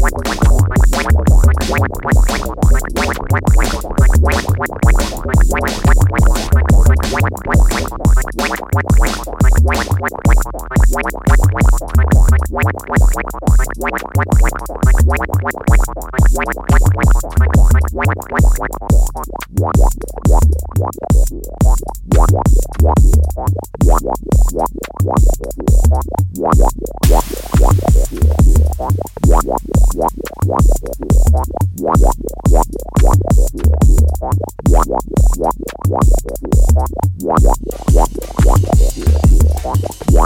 What?